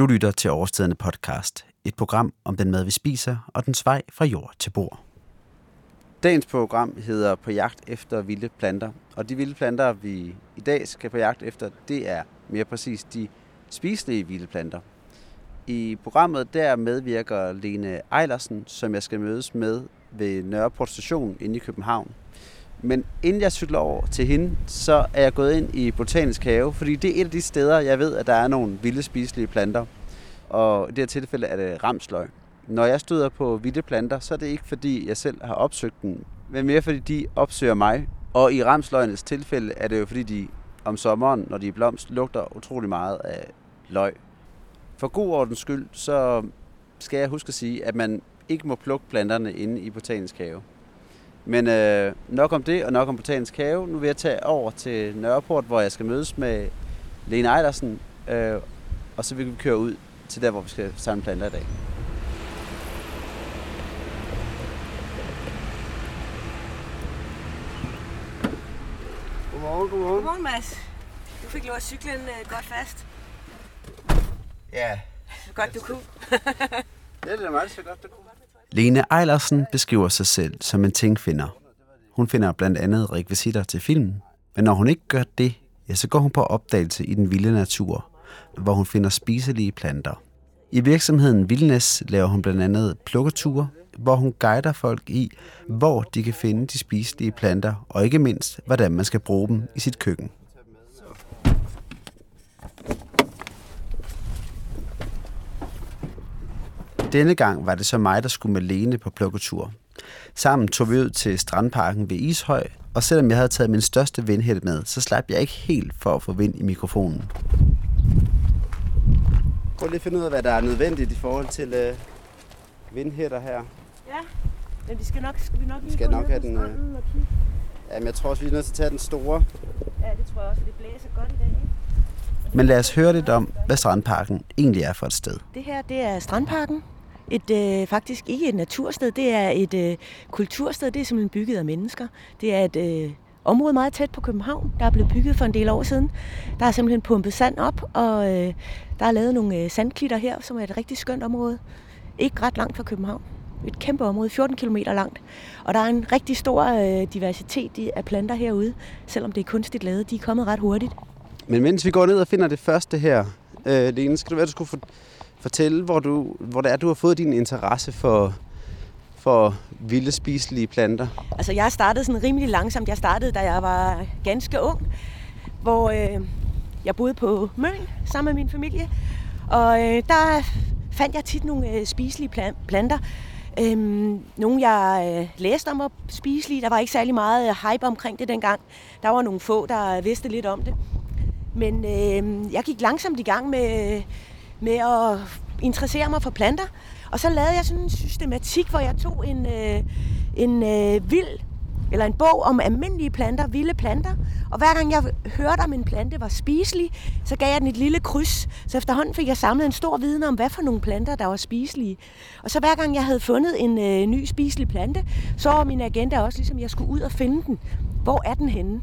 Du lytter til Overstedende podcast, et program om den mad, vi spiser, og dens vej fra jord til bord. Dagens program hedder På jagt efter vilde planter, og de vilde planter, vi i dag skal på jagt efter, det er mere præcis de spiselige vilde planter. I programmet der medvirker Lene Ejlersen, som jeg skal mødes med ved Nørreport Station inde i København. Men inden jeg cykler over til hende, så er jeg gået ind i Botanisk Have, fordi det er et af de steder, jeg ved, at der er nogle vilde spiselige planter. Og i det her tilfælde er det ramsløg. Når jeg støder på vilde planter, så er det ikke fordi, jeg selv har opsøgt den, men mere fordi de opsøger mig. Og i ramsløgnes tilfælde er det jo fordi, de om sommeren, når de er blomst, lugter utrolig meget af løg. For god ordens skyld, så skal jeg huske at sige, at man ikke må plukke planterne inde i Botanisk Have. Men øh, nok om det, og nok om Botanisk Have. Nu vil jeg tage over til Nørreport, hvor jeg skal mødes med Lene Ejlersen, øh, og så vil vi køre ud til der, hvor vi skal samle planter i dag. Godmorgen, godmorgen. Godmorgen, Mads. Du fik lov at cykle en uh, godt fast. Ja, Så godt du kunne. det er meget så godt, det kunne. Lene Eilersen beskriver sig selv som en tingfinder. Hun finder blandt andet rekvisitter til filmen, men når hun ikke gør det, ja, så går hun på opdagelse i den vilde natur, hvor hun finder spiselige planter. I virksomheden Vildnes laver hun blandt andet plukketure, hvor hun guider folk i, hvor de kan finde de spiselige planter, og ikke mindst, hvordan man skal bruge dem i sit køkken. Denne gang var det så mig, der skulle med Lene på plukketur. Sammen tog vi ud til strandparken ved Ishøj, og selvom jeg havde taget min største vindhætte med, så slap jeg ikke helt for at få vind i mikrofonen. Prøv lige at finde ud af, hvad der er nødvendigt i forhold til øh, vindhætter her. Ja, men vi skal nok, skal vi nok lige skal gå nok have den, øh. Jamen, jeg tror også, vi er nødt til at tage den store. Ja, det tror jeg også, for det blæser godt i dag. Ikke? Men lad os høre lidt om, hvad strandparken egentlig er for et sted. Det her, det er Strandparken. Et, øh, faktisk ikke et natursted, det er et øh, kultursted. Det er simpelthen bygget af mennesker. Det er et øh, område meget tæt på København, der er blevet bygget for en del år siden. Der er simpelthen pumpet sand op, og øh, der er lavet nogle øh, sandklitter her, som er et rigtig skønt område. Ikke ret langt fra København. Et kæmpe område, 14 km langt. Og der er en rigtig stor øh, diversitet i- af planter herude, selvom det er kunstigt lavet. De er kommet ret hurtigt. Men mens vi går ned og finder det første her, øh, Lene, skal du være, du skulle for, fortælle, hvor, du, hvor det er, du har fået din interesse for, for vilde spiselige planter. Altså, jeg startede sådan rimelig langsomt. Jeg startede, da jeg var ganske ung, hvor øh, jeg boede på Møn sammen med min familie. Og øh, der fandt jeg tit nogle øh, spiselige plan- planter. Øhm, nogle, jeg øh, læste om at spiselige. Der var ikke særlig meget øh, hype omkring det dengang. Der var nogle få, der vidste lidt om det. Men øh, jeg gik langsomt i gang med, med at interessere mig for planter. Og så lavede jeg sådan en systematik, hvor jeg tog en, øh, en øh, vild, eller en bog om almindelige planter, vilde planter. Og hver gang jeg hørte, om en plante var spiselig, så gav jeg den et lille kryds. Så efterhånden fik jeg samlet en stor viden om, hvad for nogle planter, der var spiselige. Og så hver gang jeg havde fundet en øh, ny spiselig plante, så var min agenda også ligesom, at jeg skulle ud og finde den. Hvor er den henne?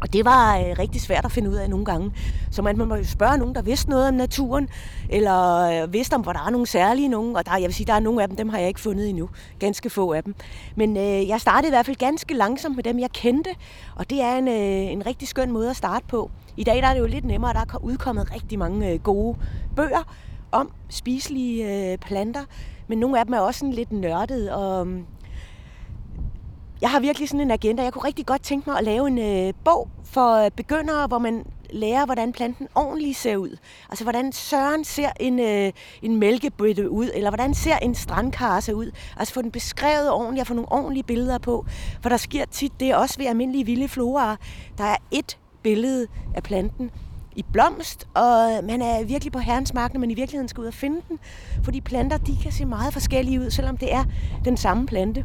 Og det var øh, rigtig svært at finde ud af nogle gange. Så man man må jo spørge nogen, der vidste noget om naturen, eller øh, vidste om, hvor der er nogle særlige nogen. Og der, jeg vil sige, der er nogle af dem, dem har jeg ikke fundet endnu. Ganske få af dem. Men øh, jeg startede i hvert fald ganske langsomt med dem, jeg kendte. Og det er en, øh, en rigtig skøn måde at starte på. I dag der er det jo lidt nemmere, der er udkommet rigtig mange øh, gode bøger om spiselige øh, planter. Men nogle af dem er også sådan lidt nørdet og... Jeg har virkelig sådan en agenda. Jeg kunne rigtig godt tænke mig at lave en øh, bog for øh, begyndere, hvor man lærer, hvordan planten ordentligt ser ud. Altså, hvordan søren ser en, øh, en mælkebøtte ud, eller hvordan ser en strandkarse ud. Altså, få den beskrevet ordentligt, og få nogle ordentlige billeder på. For der sker tit det også ved almindelige vilde floraer. Der er et billede af planten i blomst, og man er virkelig på herrens mark, når man i virkeligheden skal ud og finde den. Fordi planter, de kan se meget forskellige ud, selvom det er den samme plante.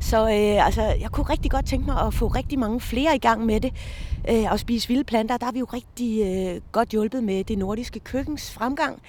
Så øh, altså, jeg kunne rigtig godt tænke mig at få rigtig mange flere i gang med det. Øh, at spise vilde planter, der har vi jo rigtig øh, godt hjulpet med det nordiske køkkens fremgang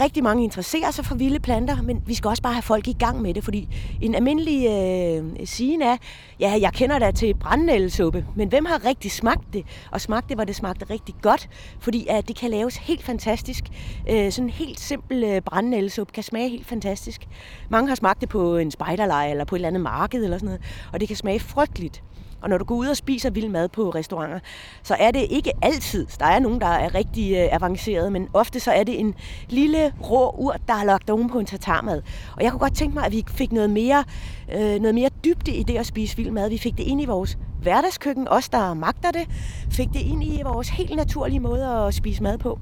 rigtig mange interesserer sig for vilde planter, men vi skal også bare have folk i gang med det, fordi en almindelig øh, sigen er, ja, jeg kender da til brændenældesuppe, men hvem har rigtig smagt det? Og smagt det, hvor det smagte rigtig godt, fordi at det kan laves helt fantastisk. Øh, sådan en helt simpel øh, brændenældesuppe kan smage helt fantastisk. Mange har smagt det på en spejderleje eller på et eller andet marked eller sådan noget, og det kan smage frygteligt. Og når du går ud og spiser vild mad på restauranter, så er det ikke altid. Der er nogen, der er rigtig øh, avanceret, men ofte så er det en lille rå urt, der har lagt oven på en tatarmad. Og jeg kunne godt tænke mig, at vi fik noget mere, øh, noget mere dybde i det at spise vild mad. Vi fik det ind i vores hverdagskøkken, os der magter det, fik det ind i vores helt naturlige måde at spise mad på.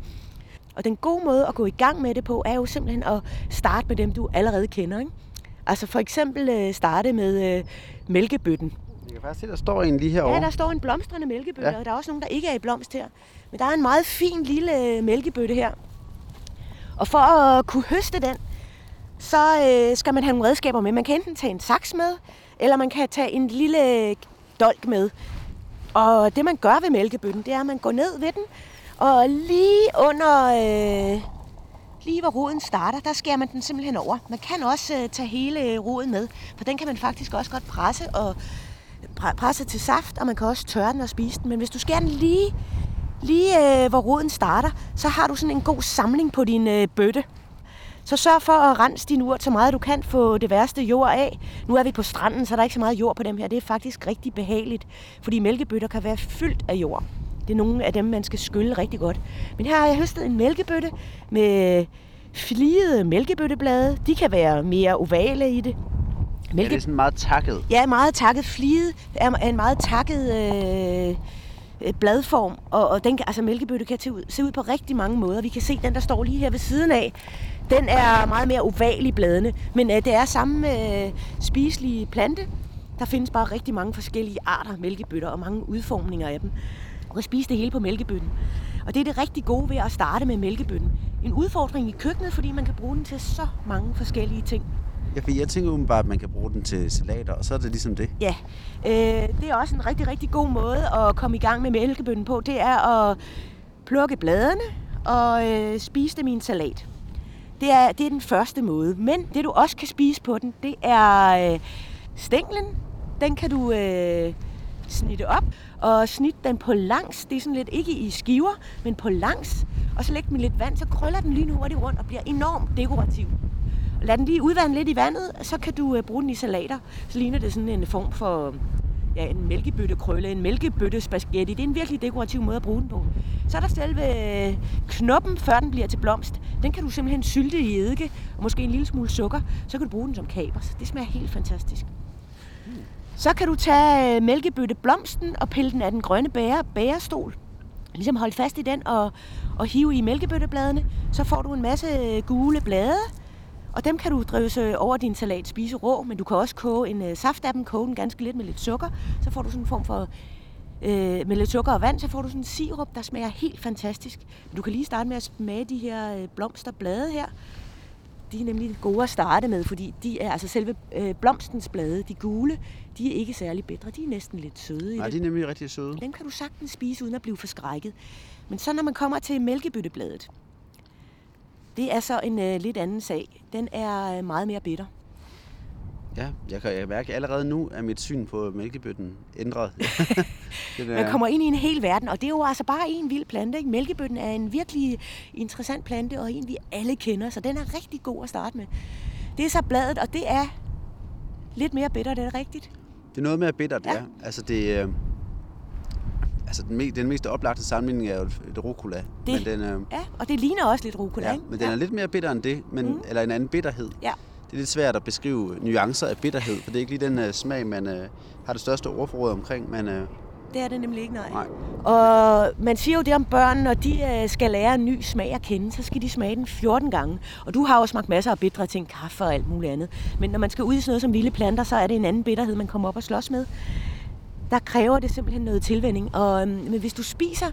Og den gode måde at gå i gang med det på, er jo simpelthen at starte med dem, du allerede kender. Ikke? Altså for eksempel øh, starte med øh, mælkebøtten. Jeg kan faktisk se, der står en lige herovre. Ja, der står en blomstrende mælkebøtte, ja. og der er også nogen, der ikke er i blomst her. Men der er en meget fin lille mælkebøtte her. Og for at kunne høste den, så øh, skal man have nogle redskaber med. Man kan enten tage en saks med, eller man kan tage en lille dolk med. Og det man gør ved mælkebøtten, det er, at man går ned ved den, og lige under, øh, lige hvor roden starter, der skærer man den simpelthen over. Man kan også øh, tage hele roden med, for den kan man faktisk også godt presse og presset til saft, og man kan også tørre den og spise den. Men hvis du skærer den lige, lige øh, hvor roden starter, så har du sådan en god samling på din øh, bøtte. Så sørg for at rense din urt så meget du kan få det værste jord af. Nu er vi på stranden, så der er ikke så meget jord på dem her. Det er faktisk rigtig behageligt, fordi mælkebøtter kan være fyldt af jord. Det er nogle af dem, man skal skylle rigtig godt. Men her har jeg høstet en mælkebøtte med fliede mælkebøtteblade. De kan være mere ovale i det. Mælke... Ja, det er sådan meget takket. Ja, meget takket. Fliget er en meget takket øh, øh, bladform, og, og den, altså mælkebøtte kan se ud, se ud på rigtig mange måder. Vi kan se den, der står lige her ved siden af. Den er meget mere oval i bladene, men øh, det er samme øh, spiselige plante. Der findes bare rigtig mange forskellige arter mælkebøtter og mange udformninger af dem. Du kan spise det hele på mælkebøtten. Og det er det rigtig gode ved at starte med mælkebøtten. En udfordring i køkkenet, fordi man kan bruge den til så mange forskellige ting. Ja, for jeg tænker umiddelbart, at man kan bruge den til salater, og så er det ligesom det. Ja, øh, det er også en rigtig, rigtig god måde at komme i gang med mælkebønnen på. Det er at plukke bladene og øh, spise dem i en salat. Det er, det er den første måde. Men det, du også kan spise på den, det er øh, stænglen. Den kan du øh, snitte op og snitte den på langs. Det er sådan lidt ikke i skiver, men på langs. Og så lægge den lidt vand, så krøller den lige hurtigt rundt og bliver enormt dekorativ. Lad den lige udvande lidt i vandet, så kan du øh, bruge den i salater. Så ligner det sådan en øh, form for ja, en mælkebøttekrølle, en mælkebøtte spaghetti. Det er en virkelig dekorativ måde at bruge den på. Så er der selve øh, knoppen, før den bliver til blomst. Den kan du simpelthen sylte i eddike, og måske en lille smule sukker. Så kan du bruge den som kapers. Det smager helt fantastisk. Så kan du tage øh, mælkebøtteblomsten og pille den af den grønne bære, bærestol. Ligesom holde fast i den og, og hive i mælkebøttebladene. Så får du en masse gule blade, og dem kan du drøse over din salat spise rå, men du kan også koge en øh, saft af dem, koge den ganske lidt med lidt sukker. Så får du sådan en form for, øh, med lidt sukker og vand, så får du sådan en sirup, der smager helt fantastisk. Du kan lige starte med at smage de her øh, blomsterblade her. De er nemlig gode at starte med, fordi de er altså selve øh, blomstens blade, de gule, de er ikke særlig bedre. De er næsten lidt søde. Nej, de er nemlig rigtig søde. Dem kan du sagtens spise uden at blive forskrækket. Men så når man kommer til mælkebøttebladet, det er så en øh, lidt anden sag. Den er øh, meget mere bitter. Ja, jeg kan mærke allerede nu, at mit syn på mælkebøtten ændret. er... Man kommer ind i en hel verden, og det er jo altså bare en vild plante. Ikke? Mælkebøtten er en virkelig interessant plante, og en vi alle kender, så den er rigtig god at starte med. Det er så bladet, og det er lidt mere bitter, det er rigtigt. Det er noget mere bittert, ja. ja. Altså det, øh, Altså, den, me- den mest oplagte sammenligning er jo et rucola. Det, men den, øh, ja, og det ligner også lidt rucola, ja, ikke? men den ja. er lidt mere bitter end det, men, mm. eller en anden bitterhed. Ja. Det er lidt svært at beskrive nuancer af bitterhed, for det er ikke lige den uh, smag, man uh, har det største ordforråd omkring, men... Uh, det er det nemlig ikke, nej. nej. Og man siger jo det om børn, når de uh, skal lære en ny smag at kende, så skal de smage den 14 gange. Og du har jo smagt masser af bitre ting, kaffe og alt muligt andet. Men når man skal ud i sådan noget som vilde planter, så er det en anden bitterhed, man kommer op og slås med der kræver det simpelthen noget tilvænding. Og, øhm, men hvis du spiser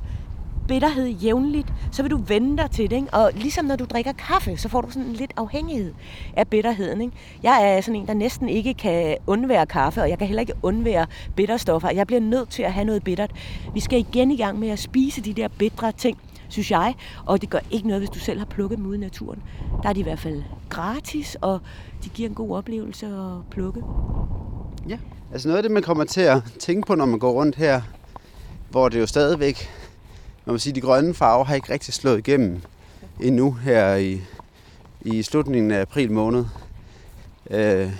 bitterhed jævnligt, så vil du vende dig til det. Ikke? Og ligesom når du drikker kaffe, så får du sådan en lidt afhængighed af bitterheden. Ikke? Jeg er sådan en, der næsten ikke kan undvære kaffe, og jeg kan heller ikke undvære bitterstoffer. Jeg bliver nødt til at have noget bittert. Vi skal igen i gang med at spise de der bitre ting, synes jeg. Og det gør ikke noget, hvis du selv har plukket dem ude i naturen. Der er de i hvert fald gratis, og de giver en god oplevelse at plukke. Ja, altså noget af det, man kommer til at tænke på, når man går rundt her, hvor det jo stadigvæk, man må sige, de grønne farver har ikke rigtig slået igennem endnu her i, i slutningen af april måned. Øh,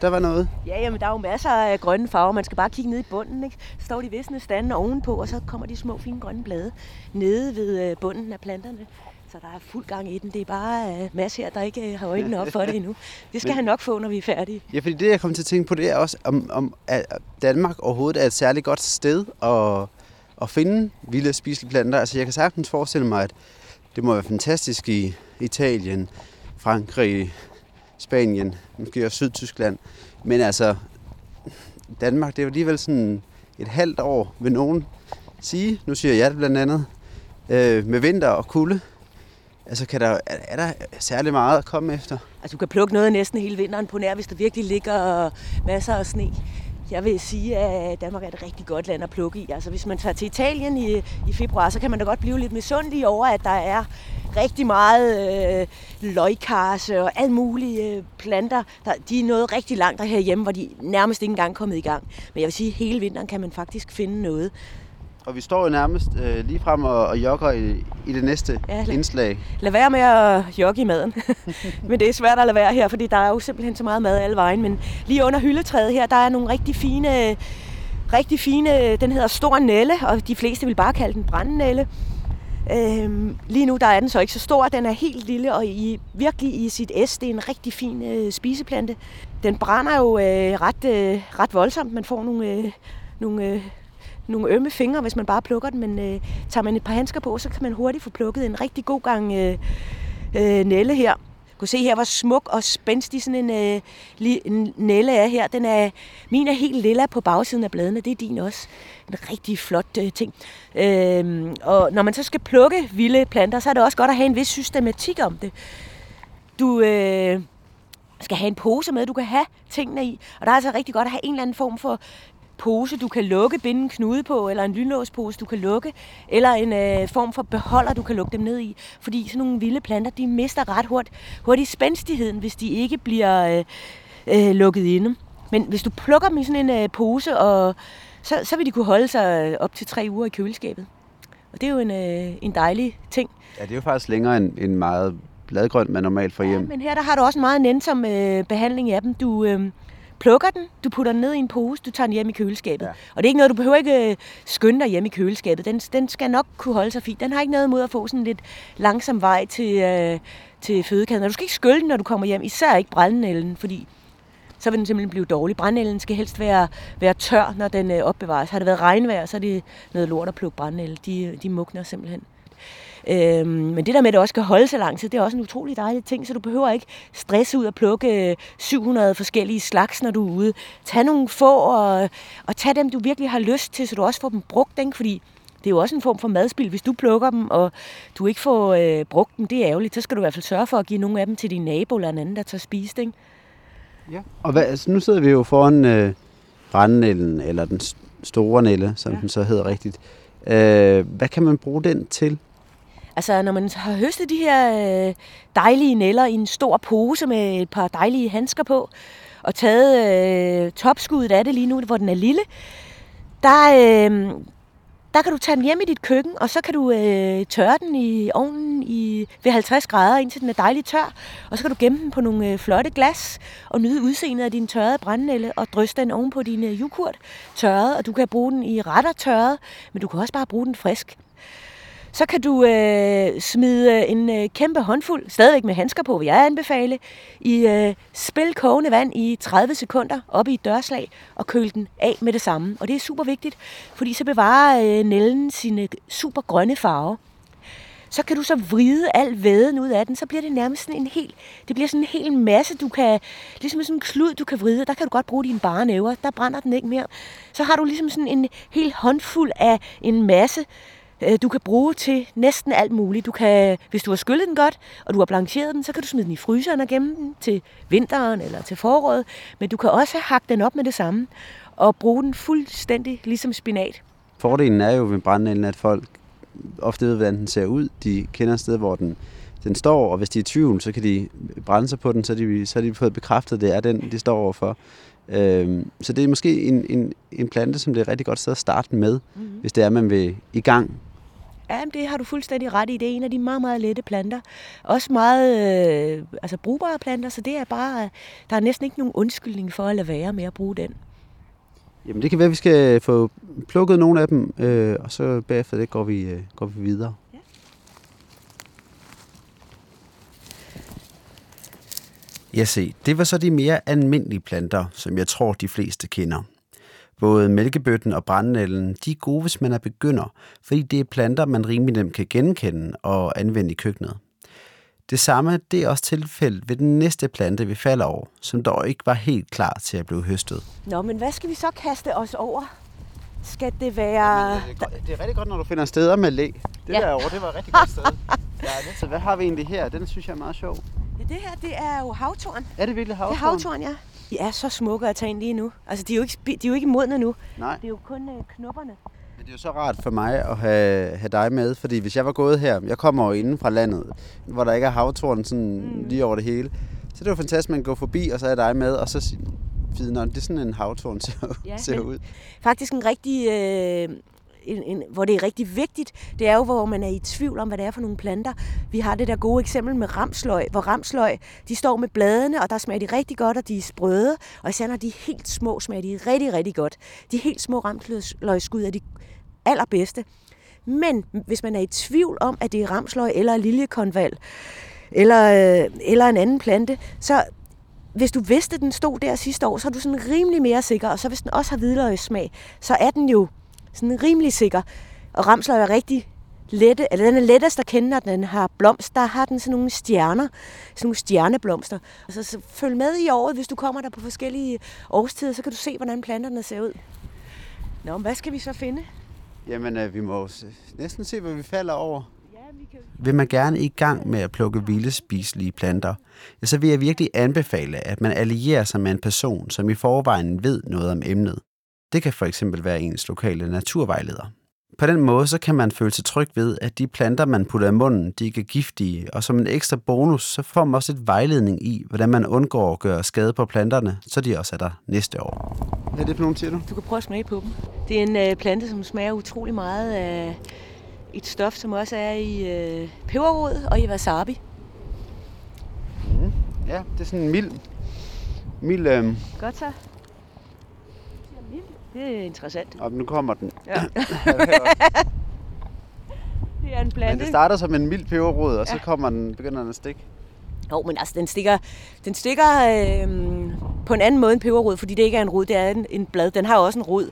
der var noget. Ja, jamen, der er jo masser af grønne farver. Man skal bare kigge ned i bunden. Ikke? Så står de visne stande ovenpå, og så kommer de små, fine grønne blade nede ved øh, bunden af planterne. Så der er fuld gang i den. Det er bare uh, Mads her, der ikke uh, har øjnene op for det endnu. Det skal Men, han nok få, når vi er færdige. Ja, fordi det, jeg kommer til at tænke på, det er også, om, om at Danmark overhovedet er et særligt godt sted at, at finde vilde spiselige planter. Altså, jeg kan sagtens forestille mig, at det må være fantastisk i Italien, Frankrig, Spanien, måske også Sydtyskland. Men altså, Danmark, det er jo alligevel sådan et halvt år, vil nogen sige. Nu siger jeg det blandt andet. Øh, med vinter og kulde. Altså, kan der, er der særlig meget at komme efter? Altså, du kan plukke noget næsten hele vinteren på nær, hvis der virkelig ligger masser af sne. Jeg vil sige, at Danmark er et rigtig godt land at plukke i. Altså, hvis man tager til Italien i, i februar, så kan man da godt blive lidt misundelig over, at der er rigtig meget øh, løgkarse og alle mulige øh, planter. Der, de er nået rigtig langt herhjemme, hvor de nærmest ikke engang er kommet i gang. Men jeg vil sige, at hele vinteren kan man faktisk finde noget. Og vi står jo nærmest øh, lige frem og, og jogger i, i det næste ja, lad, indslag. Lad være med at jogge i maden. men det er svært at lade være her, fordi der er jo simpelthen så meget mad alle vejen. Men lige under hyldetræet her, der er nogle rigtig fine, rigtig fine, den hedder Stor Nelle, og de fleste vil bare kalde den Brændnelle. Øhm, lige nu der er den så ikke så stor, den er helt lille og i, virkelig i sit S. Det er en rigtig fin øh, spiseplante. Den brænder jo øh, ret, øh, ret voldsomt. Man får nogle, øh, nogle, øh, nogle ømme fingre, hvis man bare plukker den, men øh, tager man et par handsker på, så kan man hurtigt få plukket en rigtig god gang øh, øh, nælle her Kan se her, hvor smuk og spændstig sådan en, øh, li, en nælle er her. Den er, min er helt lilla på bagsiden af bladene, det er din også. En rigtig flot øh, ting. Øh, og når man så skal plukke vilde planter, så er det også godt at have en vis systematik om det. Du øh, skal have en pose med, du kan have tingene i. Og der er altså rigtig godt at have en eller anden form for pose, du kan lukke, binde en knude på, eller en lynlåspose, du kan lukke, eller en øh, form for beholder, du kan lukke dem ned i. Fordi sådan nogle vilde planter, de mister ret hurtigt, hurtigt spændstigheden, hvis de ikke bliver øh, øh, lukket inde. Men hvis du plukker dem i sådan en øh, pose, og, så, så vil de kunne holde sig op til tre uger i køleskabet. Og det er jo en, øh, en dejlig ting. Ja, det er jo faktisk længere end, end meget bladgrønt, man normalt får hjem. Ja, men her der har du også en meget nænsom øh, behandling af dem. Du, øh, plukker den, du putter den ned i en pose, du tager den hjem i køleskabet. Ja. Og det er ikke noget, du behøver ikke øh, skynde dig hjem i køleskabet. Den, den skal nok kunne holde sig fint. Den har ikke noget mod at få sådan lidt langsom vej til, øh, til fødekæden. Og du skal ikke skylde den, når du kommer hjem, især ikke brændnælden, fordi så vil den simpelthen blive dårlig. Brændnælden skal helst være, være tør, når den øh, opbevares. Har det været regnvejr, så er det noget lort at plukke brændnælde. De, de mugner simpelthen. Øhm, men det der med, at det også skal holde sig lang tid, det er også en utrolig dejlig ting, så du behøver ikke stresse ud og plukke 700 forskellige slags, når du er ude. Tag nogle få, og, og tag dem, du virkelig har lyst til, så du også får dem brugt, ikke? fordi det er jo også en form for madspil. Hvis du plukker dem, og du ikke får øh, brugt dem, det er ærgerligt. Så skal du i hvert fald sørge for at give nogle af dem til din nabo eller en anden, der tager spist. Ikke? Ja. Og hvad, altså, nu sidder vi jo foran øh, randnælden, eller den store nælle, som ja. den så hedder rigtigt. Øh, hvad kan man bruge den til? Altså, når man har høstet de her øh, dejlige næller i en stor pose med et par dejlige handsker på, og taget øh, topskuddet af det lige nu, hvor den er lille, der, øh, der kan du tage den hjem i dit køkken, og så kan du øh, tørre den i ovnen i, ved 50 grader, indtil den er dejligt tør. Og så kan du gemme den på nogle øh, flotte glas, og nyde udseendet af din tørrede brændnælle, og drysse den oven på din øh, yoghurt tørret, og du kan bruge den i retter tørret, men du kan også bare bruge den frisk så kan du øh, smide øh, en øh, kæmpe håndfuld, stadigvæk med handsker på, vil jeg anbefale, i øh, spil kogende vand i 30 sekunder op i et dørslag og køle den af med det samme. Og det er super vigtigt, fordi så bevarer øh, nælden sine super grønne farver. Så kan du så vride al væden ud af den, så bliver det nærmest sådan en hel, det bliver sådan en hel masse, du kan, ligesom sådan en klud, du kan vride, der kan du godt bruge dine bare næver, der brænder den ikke mere. Så har du ligesom sådan en hel håndfuld af en masse, du kan bruge til næsten alt muligt. Du kan, hvis du har skyllet den godt, og du har blancheret den, så kan du smide den i fryseren og gemme den til vinteren eller til foråret. Men du kan også hakke den op med det samme og bruge den fuldstændig ligesom spinat. Fordelen er jo ved brændnælden, at folk ofte ved, hvordan den ser ud. De kender et sted, hvor den, den står, og hvis de er i tvivl, så kan de brænde sig på den, så de, så de fået bekræftet, at det er den, de står overfor. Øhm, så det er måske en, en, en plante, som det er et rigtig godt sted at starte med, mm-hmm. hvis det er, at man vil i gang. Ja, det har du fuldstændig ret i. Det er en af de meget, meget lette planter. Også meget øh, altså brugbare planter, så det er bare, der er næsten ikke nogen undskyldning for at lade være med at bruge den. Jamen det kan være, at vi skal få plukket nogle af dem, øh, og så bagefter det går vi, øh, går vi videre. Ja. Ja, se, det var så de mere almindelige planter, som jeg tror, de fleste kender. Både mælkebøtten og brændenælden, de er gode, hvis man er begynder, fordi det er planter, man rimelig nemt kan genkende og anvende i køkkenet. Det samme det er også tilfældet ved den næste plante, vi falder over, som dog ikke var helt klar til at blive høstet. Nå, men hvad skal vi så kaste os over? Skal det være... Jamen, det, er godt, det er rigtig godt, når du finder steder med læ. Det ja. der over, det var et rigtig godt sted. ja, så hvad har vi egentlig her? Den synes jeg er meget sjov. Ja, det her, det er jo havtorn. Er det virkelig havtorn? Det er havtorn, ja. De er så smukke at tage ind lige nu. Altså, de er jo ikke, de er jo ikke modne nu. Nej. Det er jo kun øh, knopperne. Men det er jo så rart for mig at have, have dig med, fordi hvis jeg var gået her, jeg kommer jo inden fra landet, hvor der ikke er havtorn sådan mm. lige over det hele, så det er jo fantastisk, at man går forbi, og så er dig med, og så fint, det er sådan en havtorn ser, ja, ser ud. Faktisk en rigtig øh, en, en, hvor det er rigtig vigtigt, det er jo, hvor man er i tvivl om, hvad det er for nogle planter. Vi har det der gode eksempel med ramsløg, hvor ramsløg, de står med bladene, og der smager de rigtig godt, og de er sprøde, og især når de er helt små, smager de rigtig, rigtig godt. De helt små ramsløgskud er de allerbedste. Men hvis man er i tvivl om, at det er ramsløg eller liljekonval, eller, øh, eller en anden plante, så hvis du vidste, at den stod der sidste år, så er du sådan rimelig mere sikker. Og så hvis den også har hvidløgssmag, så er den jo sådan rimelig sikker. Og ramsløg er rigtig lette, eller den er lettest at kende, når den har blomst. Der har den sådan nogle stjerner, sådan nogle stjerneblomster. Og så, så følg med i året, hvis du kommer der på forskellige årstider, så kan du se, hvordan planterne ser ud. Nå, hvad skal vi så finde? Jamen, øh, vi må næsten se, hvad vi falder over. Vil man gerne i gang med at plukke vilde spiselige planter, så vil jeg virkelig anbefale, at man allierer sig med en person, som i forvejen ved noget om emnet. Det kan for eksempel være ens lokale naturvejleder. På den måde så kan man føle sig tryg ved, at de planter, man putter i munden, de ikke er giftige, og som en ekstra bonus, så får man også et vejledning i, hvordan man undgår at gøre skade på planterne, så de også er der næste år. Hvad er det for nogle, siger du? Du kan prøve at smage på dem. Det er en øh, plante, som smager utrolig meget af et stof, som også er i øh, peberrod og i wasabi. Mm. Ja, det er sådan en mild... mild øh... Godt så. Det er interessant. Og nu kommer den. Ja. det er en plante. Men det starter som en mild peberrod, og ja. så kommer den, begynder den at stikke. Jo, men altså, den stikker, den stikker øh, på en anden måde end peberrod, fordi det ikke er en rod, det er en, en blad. Den har også en rod,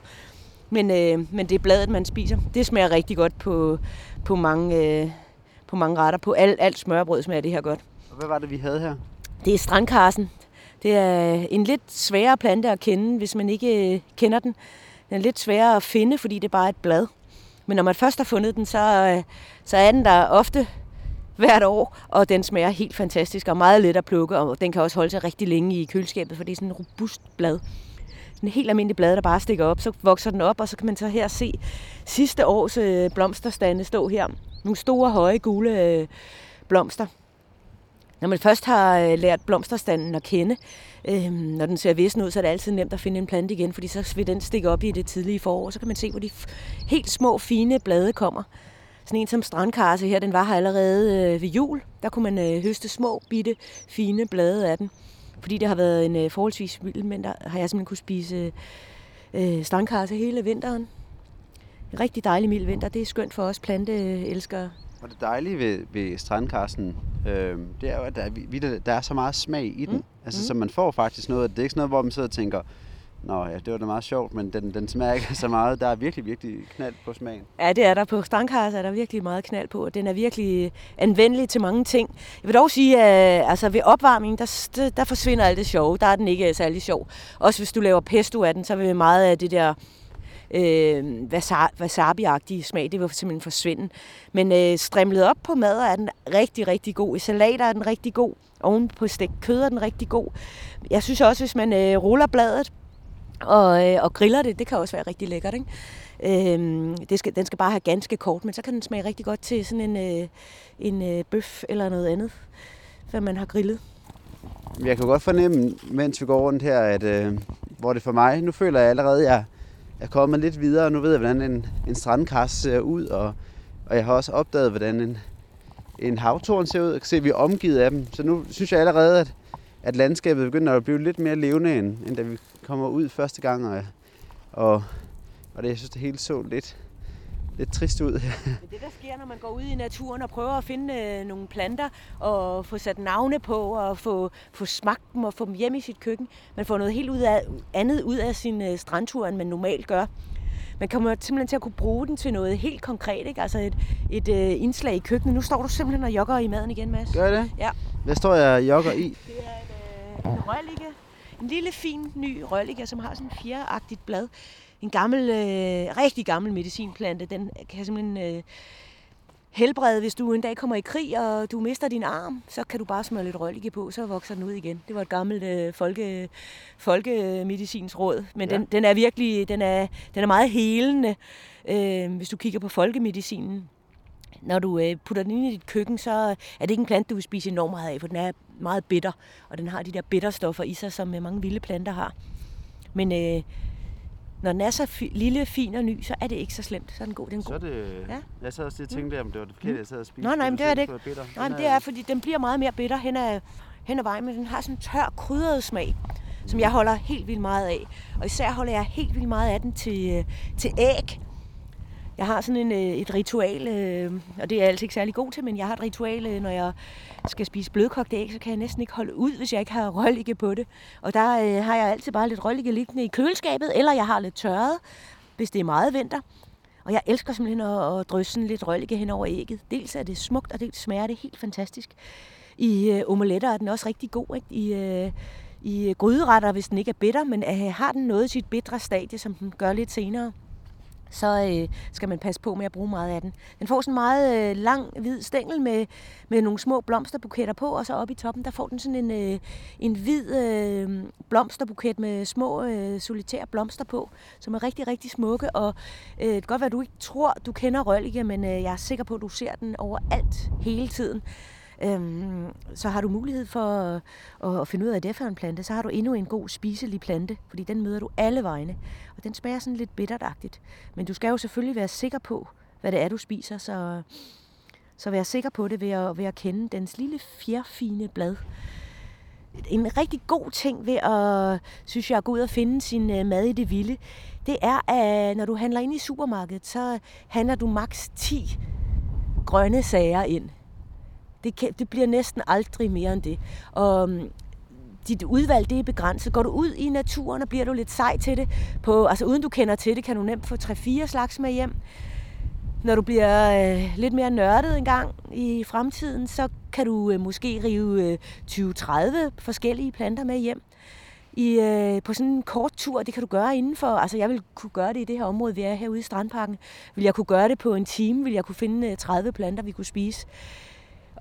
men, øh, men det er bladet, man spiser. Det smager rigtig godt på, på, mange, øh, på mange retter. På alt, alt smørbrød smager det her godt. Og hvad var det, vi havde her? Det er strandkarsen. Det er en lidt sværere plante at kende, hvis man ikke øh, kender den. Den er lidt sværere at finde, fordi det bare er et blad. Men når man først har fundet den, så, øh, så er den der ofte hvert år, og den smager helt fantastisk og meget let at plukke, og den kan også holde sig rigtig længe i køleskabet, for det er sådan en robust blad. En helt almindelig blad, der bare stikker op, så vokser den op, og så kan man så her se sidste års øh, blomsterstande stå her. Nogle store, høje, gule blomster. Når man først har øh, lært blomsterstanden at kende, øh, når den ser vissen ud, så er det altid nemt at finde en plante igen, fordi så vil den stikke op i det tidlige forår, så kan man se, hvor de helt små, fine blade kommer. Sådan en som strandkarse her, den var her allerede øh, ved jul. Der kunne man øh, høste små, bitte, fine blade af den. Fordi det har været en øh, forholdsvis vild, men der har jeg simpelthen kunne spise øh, strandkarse hele vinteren. En rigtig dejlig mild vinter. Det er skønt for os planteelskere. Og det dejlige ved, ved strandkarsen, øh, det er jo, at der er, der er så meget smag i den. Mm. Altså, mm. så man får faktisk noget. Det er ikke sådan noget, hvor man sidder og tænker, Nå ja, det var da meget sjovt, men den, den smager ikke så meget. Der er virkelig, virkelig knald på smagen. Ja, det er der. På strandkarse er der virkelig meget knald på. Den er virkelig anvendelig til mange ting. Jeg vil dog sige, at altså, ved opvarmning, der, der forsvinder alt det sjove. Der er den ikke særlig sjov. Også hvis du laver pesto af den, så vil meget af det der øh, wasabi-agtige smag, det vil simpelthen forsvinde. Men øh, strimlet op på mad er den rigtig, rigtig god. I salater er den rigtig god. Oven på stegt kød er den rigtig god. Jeg synes også, hvis man øh, ruller bladet og, øh, og griller det. Det kan også være rigtig lækkert, ikke? Øhm, det skal, den skal bare have ganske kort, men så kan den smage rigtig godt til sådan en, øh, en øh, bøf eller noget andet, hvad man har grillet. Jeg kan godt fornemme, mens vi går rundt her, at øh, hvor det for mig, nu føler jeg allerede, at jeg er kommet lidt videre. og Nu ved jeg, hvordan en, en strandkars ser ud, og, og jeg har også opdaget, hvordan en, en havtorn ser ud. Jeg kan se, at vi er omgivet af dem. Så nu synes jeg allerede, at, at landskabet begynder at blive lidt mere levende, end, end da vi kommer ud første gang. Og, og, og det, jeg synes, det hele så lidt, lidt trist ud. Men det, der sker, når man går ud i naturen og prøver at finde øh, nogle planter og få sat navne på og få, få smagt dem og få dem hjem i sit køkken, man får noget helt ud af, andet ud af sin øh, strandtur, end man normalt gør. Man kommer simpelthen til at kunne bruge den til noget helt konkret, ikke? altså et, et øh, indslag i køkkenet. Nu står du simpelthen og jogger i maden igen, Mads. Gør det? Ja. Hvad står jeg og jogger i? Det er en, øh, en rørligge. En lille, fin, ny rørligge, som har sådan et fjeragtigt blad. En gammel, øh, rigtig gammel medicinplante. Den kan simpelthen øh, helbrede, hvis du en dag kommer i krig, og du mister din arm, så kan du bare smøre lidt rørligge på, så vokser den ud igen. Det var et gammelt øh, folke, folkemedicinsråd. Men ja. den, den er virkelig, den er, den er meget helende, øh, hvis du kigger på folkemedicinen når du øh, putter den ind i dit køkken, så er det ikke en plante, du vil spise enormt meget af, for den er meget bitter, og den har de der bitterstoffer i sig, som mange vilde planter har. Men øh, når den er så fi- lille, fin og ny, så er det ikke så slemt. Så er den god. Den er Så er det... Ja. Jeg sad også lige og tænkte, om det var det forkerte, jeg sad og spiste. Nå, nej, men det er det ikke. Bitter. Nej, men det er, fordi den bliver meget mere bitter hen ad, hen ad vejen, men den har sådan en tør, krydret smag, som jeg holder helt vildt meget af. Og især holder jeg helt vildt meget af den til, øh, til æg. Jeg har sådan en, øh, et ritual, øh, og det er jeg altid ikke særlig god til, men jeg har et ritual, øh, når jeg skal spise blødkogt æg, så kan jeg næsten ikke holde ud, hvis jeg ikke har røllige på det. Og der har jeg altid bare lidt røllige liggende i køleskabet, eller jeg har lidt tørret, hvis det er meget vinter. Og jeg elsker simpelthen at, at drysse sådan lidt røllige hen over ægget. Dels er det smukt, og dels smager det helt fantastisk. I øh, omeletter er den også rigtig god, ikke? I, øh, i gryderetter, hvis den ikke er bitter, men øh, har den noget i sit bitre stadie, som den gør lidt senere, så øh, skal man passe på med at bruge meget af den. Den får sådan en meget øh, lang, hvid stængel med, med nogle små blomsterbuketter på, og så oppe i toppen, der får den sådan en, øh, en hvid øh, blomsterbuket med små øh, solitære blomster på, som er rigtig, rigtig smukke. Og øh, det kan godt være, at du ikke tror, du kender røllige, men øh, jeg er sikker på, at du ser den overalt hele tiden. Øhm, så har du mulighed for at, at finde ud af, at det er for en plante. Så har du endnu en god spiselig plante, fordi den møder du alle vegne. Og den smager sådan lidt bittertagtigt. Men du skal jo selvfølgelig være sikker på, hvad det er, du spiser. Så, så vær sikker på det ved at, ved at kende dens lille fjerfine blad. En rigtig god ting ved at, synes jeg, at gå ud og finde sin øh, mad i det vilde, det er, at øh, når du handler ind i supermarkedet, så handler du maks 10 grønne sager ind. Det, kan, det bliver næsten aldrig mere end det. Og mm, dit udvalg, det er begrænset. Går du ud i naturen, og bliver du lidt sej til det, på, altså uden du kender til det, kan du nemt få 3-4 slags med hjem. Når du bliver øh, lidt mere nørdet en gang i fremtiden, så kan du øh, måske rive øh, 20-30 forskellige planter med hjem. I, øh, på sådan en kort tur, det kan du gøre indenfor, altså jeg vil kunne gøre det i det her område, vi er herude i Strandparken. Vil jeg kunne gøre det på en time, vil jeg kunne finde øh, 30 planter, vi kunne spise.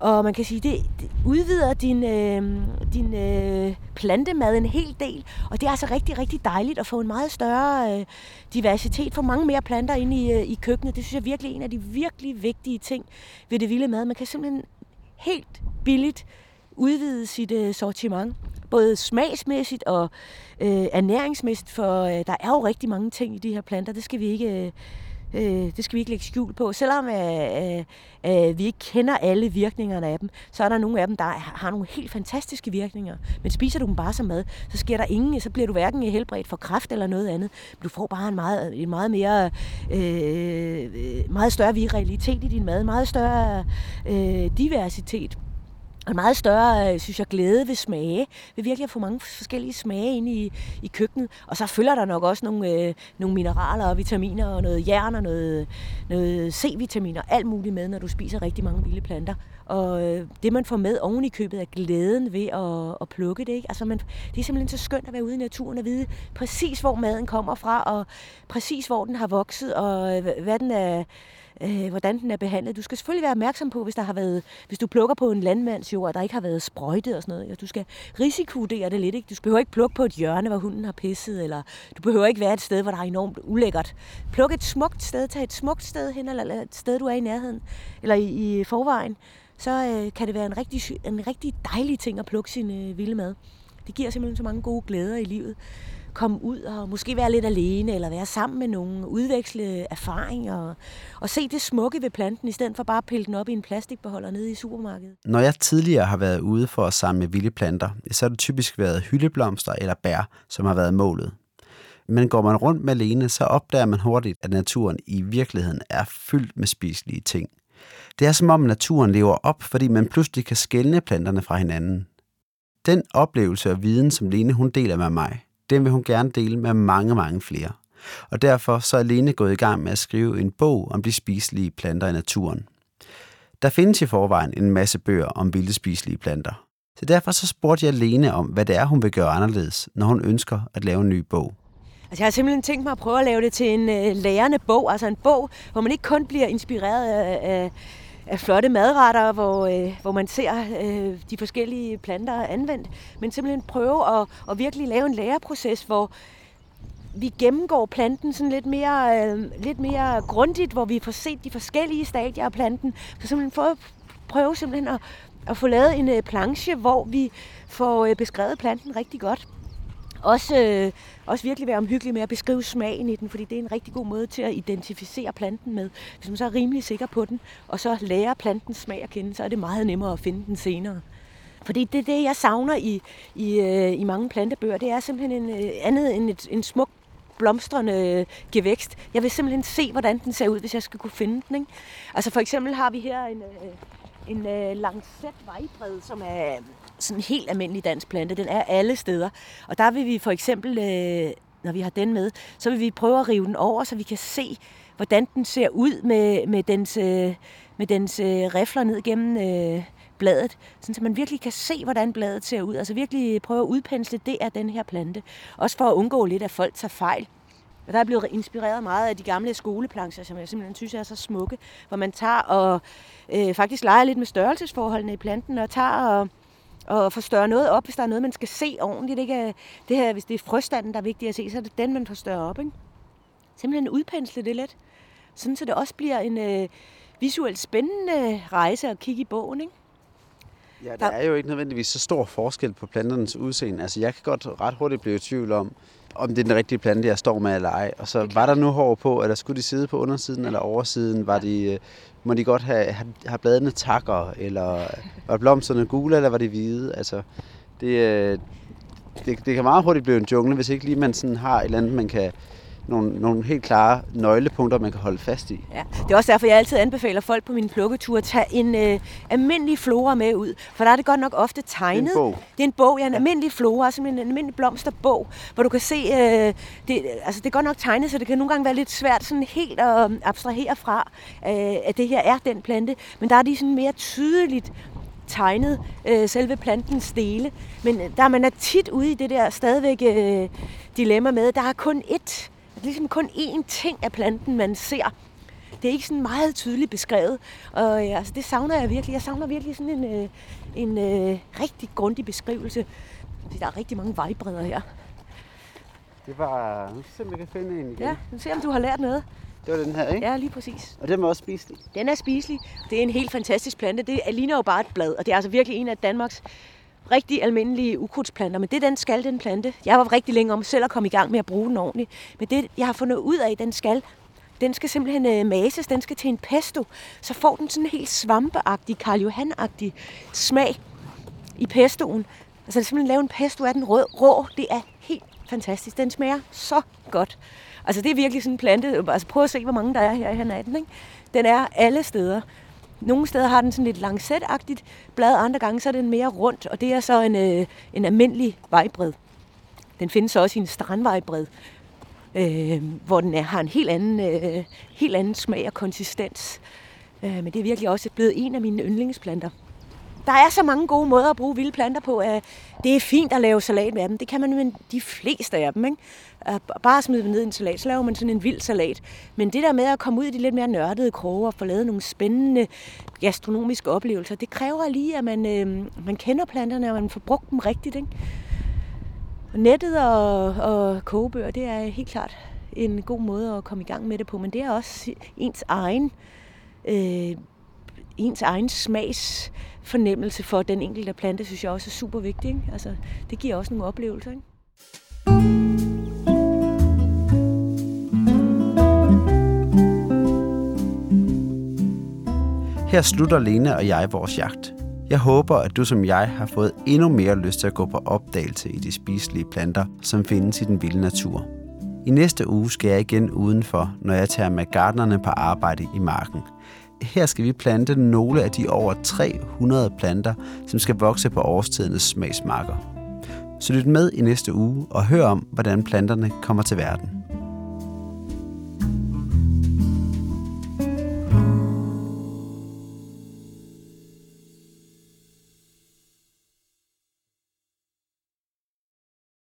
Og man kan sige, det, det udvider din, øh, din øh, plantemad en hel del. Og det er altså rigtig, rigtig dejligt at få en meget større øh, diversitet, få mange mere planter ind i, øh, i køkkenet. Det synes jeg virkelig er en af de virkelig vigtige ting ved det vilde mad. Man kan simpelthen helt billigt udvide sit øh, sortiment. Både smagsmæssigt og øh, ernæringsmæssigt, for øh, der er jo rigtig mange ting i de her planter. Det skal vi ikke... Øh, Øh, det skal vi ikke lægge skjul på. Selvom øh, øh, øh, vi ikke kender alle virkningerne af dem, så er der nogle af dem, der har nogle helt fantastiske virkninger. Men spiser du dem bare som mad, så sker der ingen, så bliver du hverken helbredt for kræft eller noget andet. Du får bare en meget, en meget mere, øh, øh, meget større viralitet i din mad, meget større øh, diversitet og en meget større, øh, synes jeg, glæde ved smage. Ved virkelig at få mange forskellige smage ind i, i køkkenet. Og så følger der nok også nogle, øh, nogle mineraler og vitaminer og noget jern og noget, noget C-vitaminer. Alt muligt med, når du spiser rigtig mange vilde planter. Og øh, det, man får med oven i købet, er glæden ved at, at plukke det. Ikke? Altså, man, det er simpelthen så skønt at være ude i naturen og vide præcis, hvor maden kommer fra, og præcis, hvor den har vokset, og øh, hvad den er øh, hvordan den er behandlet. Du skal selvfølgelig være opmærksom på, hvis der har været, hvis du plukker på en landmandsjord, der ikke har været sprøjtet og sådan noget. Ja, du skal risikovurdere det lidt. Ikke? Du behøver ikke plukke på et hjørne, hvor hunden har pisset, eller du behøver ikke være et sted, hvor der er enormt ulækkert. Pluk et smukt sted, tag et smukt sted hen, eller et sted, du er i nærheden, eller i, i forvejen. Så øh, kan det være en rigtig, en rigtig dejlig ting at plukke sin øh, vilde mad. Det giver simpelthen så mange gode glæder i livet komme ud og måske være lidt alene, eller være sammen med nogen, udveksle erfaringer, og, og se det smukke ved planten, i stedet for bare at pille den op i en plastikbeholder nede i supermarkedet. Når jeg tidligere har været ude for at samle vilde planter, så har det typisk været hyldeblomster eller bær, som har været målet. Men går man rundt med alene, så opdager man hurtigt, at naturen i virkeligheden er fyldt med spiselige ting. Det er som om naturen lever op, fordi man pludselig kan skelne planterne fra hinanden. Den oplevelse og viden, som Lene hun deler med mig, den vil hun gerne dele med mange, mange flere. Og derfor så er Lene gået i gang med at skrive en bog om de spiselige planter i naturen. Der findes i forvejen en masse bøger om vilde spiselige planter. Så derfor så spurgte jeg Lene om, hvad det er, hun vil gøre anderledes, når hun ønsker at lave en ny bog. Altså, jeg har simpelthen tænkt mig at prøve at lave det til en øh, lærende bog, altså en bog, hvor man ikke kun bliver inspireret af, af, af flotte madretter, hvor, øh, hvor man ser øh, de forskellige planter anvendt, men simpelthen prøve at, at virkelig lave en læreproces, hvor vi gennemgår planten sådan lidt mere, øh, lidt mere grundigt, hvor vi får set de forskellige stadier af planten, så simpelthen få, prøve simpelthen at, at få lavet en øh, planche, hvor vi får øh, beskrevet planten rigtig godt. Også, øh, også virkelig være omhyggelig med at beskrive smagen i den, fordi det er en rigtig god måde til at identificere planten med. Hvis man så er rimelig sikker på den, og så lærer plantens smag at kende, så er det meget nemmere at finde den senere. Fordi det er det, jeg savner i, i, øh, i mange plantebøger. Det er simpelthen en, øh, andet end et, en smuk blomstrende øh, gevækst. Jeg vil simpelthen se, hvordan den ser ud, hvis jeg skal kunne finde den. Ikke? Altså for eksempel har vi her en, øh, en, en lancet vejbred, som er sådan en helt almindelig dansk plante. Den er alle steder. Og der vil vi for eksempel, øh, når vi har den med, så vil vi prøve at rive den over, så vi kan se, hvordan den ser ud med, med dens, øh, med dens øh, rifler ned gennem øh, bladet, sådan så man virkelig kan se, hvordan bladet ser ud. Altså virkelig prøve at udpensle det af den her plante. Også for at undgå lidt, at folk tager fejl. Og der er blevet inspireret meget af de gamle skoleplancher, som jeg simpelthen synes er så smukke, hvor man tager og øh, faktisk leger lidt med størrelsesforholdene i planten, og tager og og forstørre noget op, hvis der er noget, man skal se ordentligt. Ikke? Det her, hvis det er frøstanden, der er vigtigt at se, så er det den, man forstørrer op. Ikke? Simpelthen udpensle det lidt, sådan så det også bliver en øh, visuelt spændende rejse at kigge i bogen. Ikke? Ja, der er jo ikke nødvendigvis så stor forskel på planternes udseende. Altså, jeg kan godt ret hurtigt blive i tvivl om, om det er den rigtige plante, jeg står med eller ej. Og så var der nu hår på, eller skulle de sidde på undersiden eller oversiden? Var de, øh, må de godt have, have, have bladene takker, eller var blomsterne gule, eller var de hvide? Altså, det, øh, det, det kan meget hurtigt blive en jungle, hvis ikke lige man sådan har et eller andet, man kan nogle, nogle helt klare nøglepunkter, man kan holde fast i. Ja, det er også derfor, jeg altid anbefaler folk på min plukketur at tage en øh, almindelig flora med ud. For der er det godt nok ofte tegnet. Det er en bog. Det er en bog, ja, en almindelig flora, som en almindelig blomsterbog, hvor du kan se, øh, det, altså det er godt nok tegnet, så det kan nogle gange være lidt svært sådan helt at abstrahere fra, øh, at det her er den plante. Men der er de sådan mere tydeligt tegnet øh, selve plantens dele. Men der man er tit ude i det der stadigvæk øh, dilemma med, der er kun ét ligesom kun én ting af planten, man ser. Det er ikke sådan meget tydeligt beskrevet. Og øh, altså, det savner jeg virkelig. Jeg savner virkelig sådan en, øh, en øh, rigtig grundig beskrivelse. Der er rigtig mange vejbredder her. Det var... Nu se, om jeg kan finde en igen. Ja, nu se, om du har lært noget. Det var den her, ikke? Ja, lige præcis. Og den var også spiselig? Den er spiselig. Det er en helt fantastisk plante. Det ligner jo bare et blad, og det er altså virkelig en af Danmarks rigtig almindelige ukrudtsplanter, men det den skal, den plante. Jeg var rigtig længe om selv at komme i gang med at bruge den ordentligt. Men det, jeg har fundet ud af, den skal, den skal simpelthen øh, mases, den skal til en pesto. Så får den sådan en helt svampeagtig, Karl Johan-agtig smag i pestoen. Altså simpelthen lave en pesto af den rød, rå, det er helt fantastisk. Den smager så godt. Altså det er virkelig sådan en plante. Altså prøv at se, hvor mange der er her i den. Ikke? Den er alle steder. Nogle steder har den sådan lidt lancetagtigt blad, andre gange så er den mere rundt, og det er så en, øh, en almindelig vejbred. Den findes også i en strandvejbred, øh, hvor den er, har en helt anden, øh, helt anden smag og konsistens. Øh, men det er virkelig også blevet en af mine yndlingsplanter der er så mange gode måder at bruge vilde planter på. Det er fint at lave salat med dem. Det kan man med de fleste af dem. Ikke? Bare smide dem ned i en salat, så laver man sådan en vild salat. Men det der med at komme ud i de lidt mere nørdede kroge og få lavet nogle spændende gastronomiske oplevelser, det kræver lige, at man, øh, man kender planterne, og man får brugt dem rigtigt. Ikke? Og nettet og, og kogebøger, det er helt klart en god måde at komme i gang med det på, men det er også ens egen øh, ens egen smags fornemmelse for den enkelte plante, synes jeg også er super vigtig. Ikke? Altså, det giver også nogle oplevelser. Ikke? Her slutter Lene og jeg vores jagt. Jeg håber, at du som jeg har fået endnu mere lyst til at gå på opdagelse i de spiselige planter, som findes i den vilde natur. I næste uge skal jeg igen udenfor, når jeg tager med gardnerne på arbejde i marken. Her skal vi plante nogle af de over 300 planter, som skal vokse på årstidernes smagsmarker. Så lyt med i næste uge og hør om, hvordan planterne kommer til verden.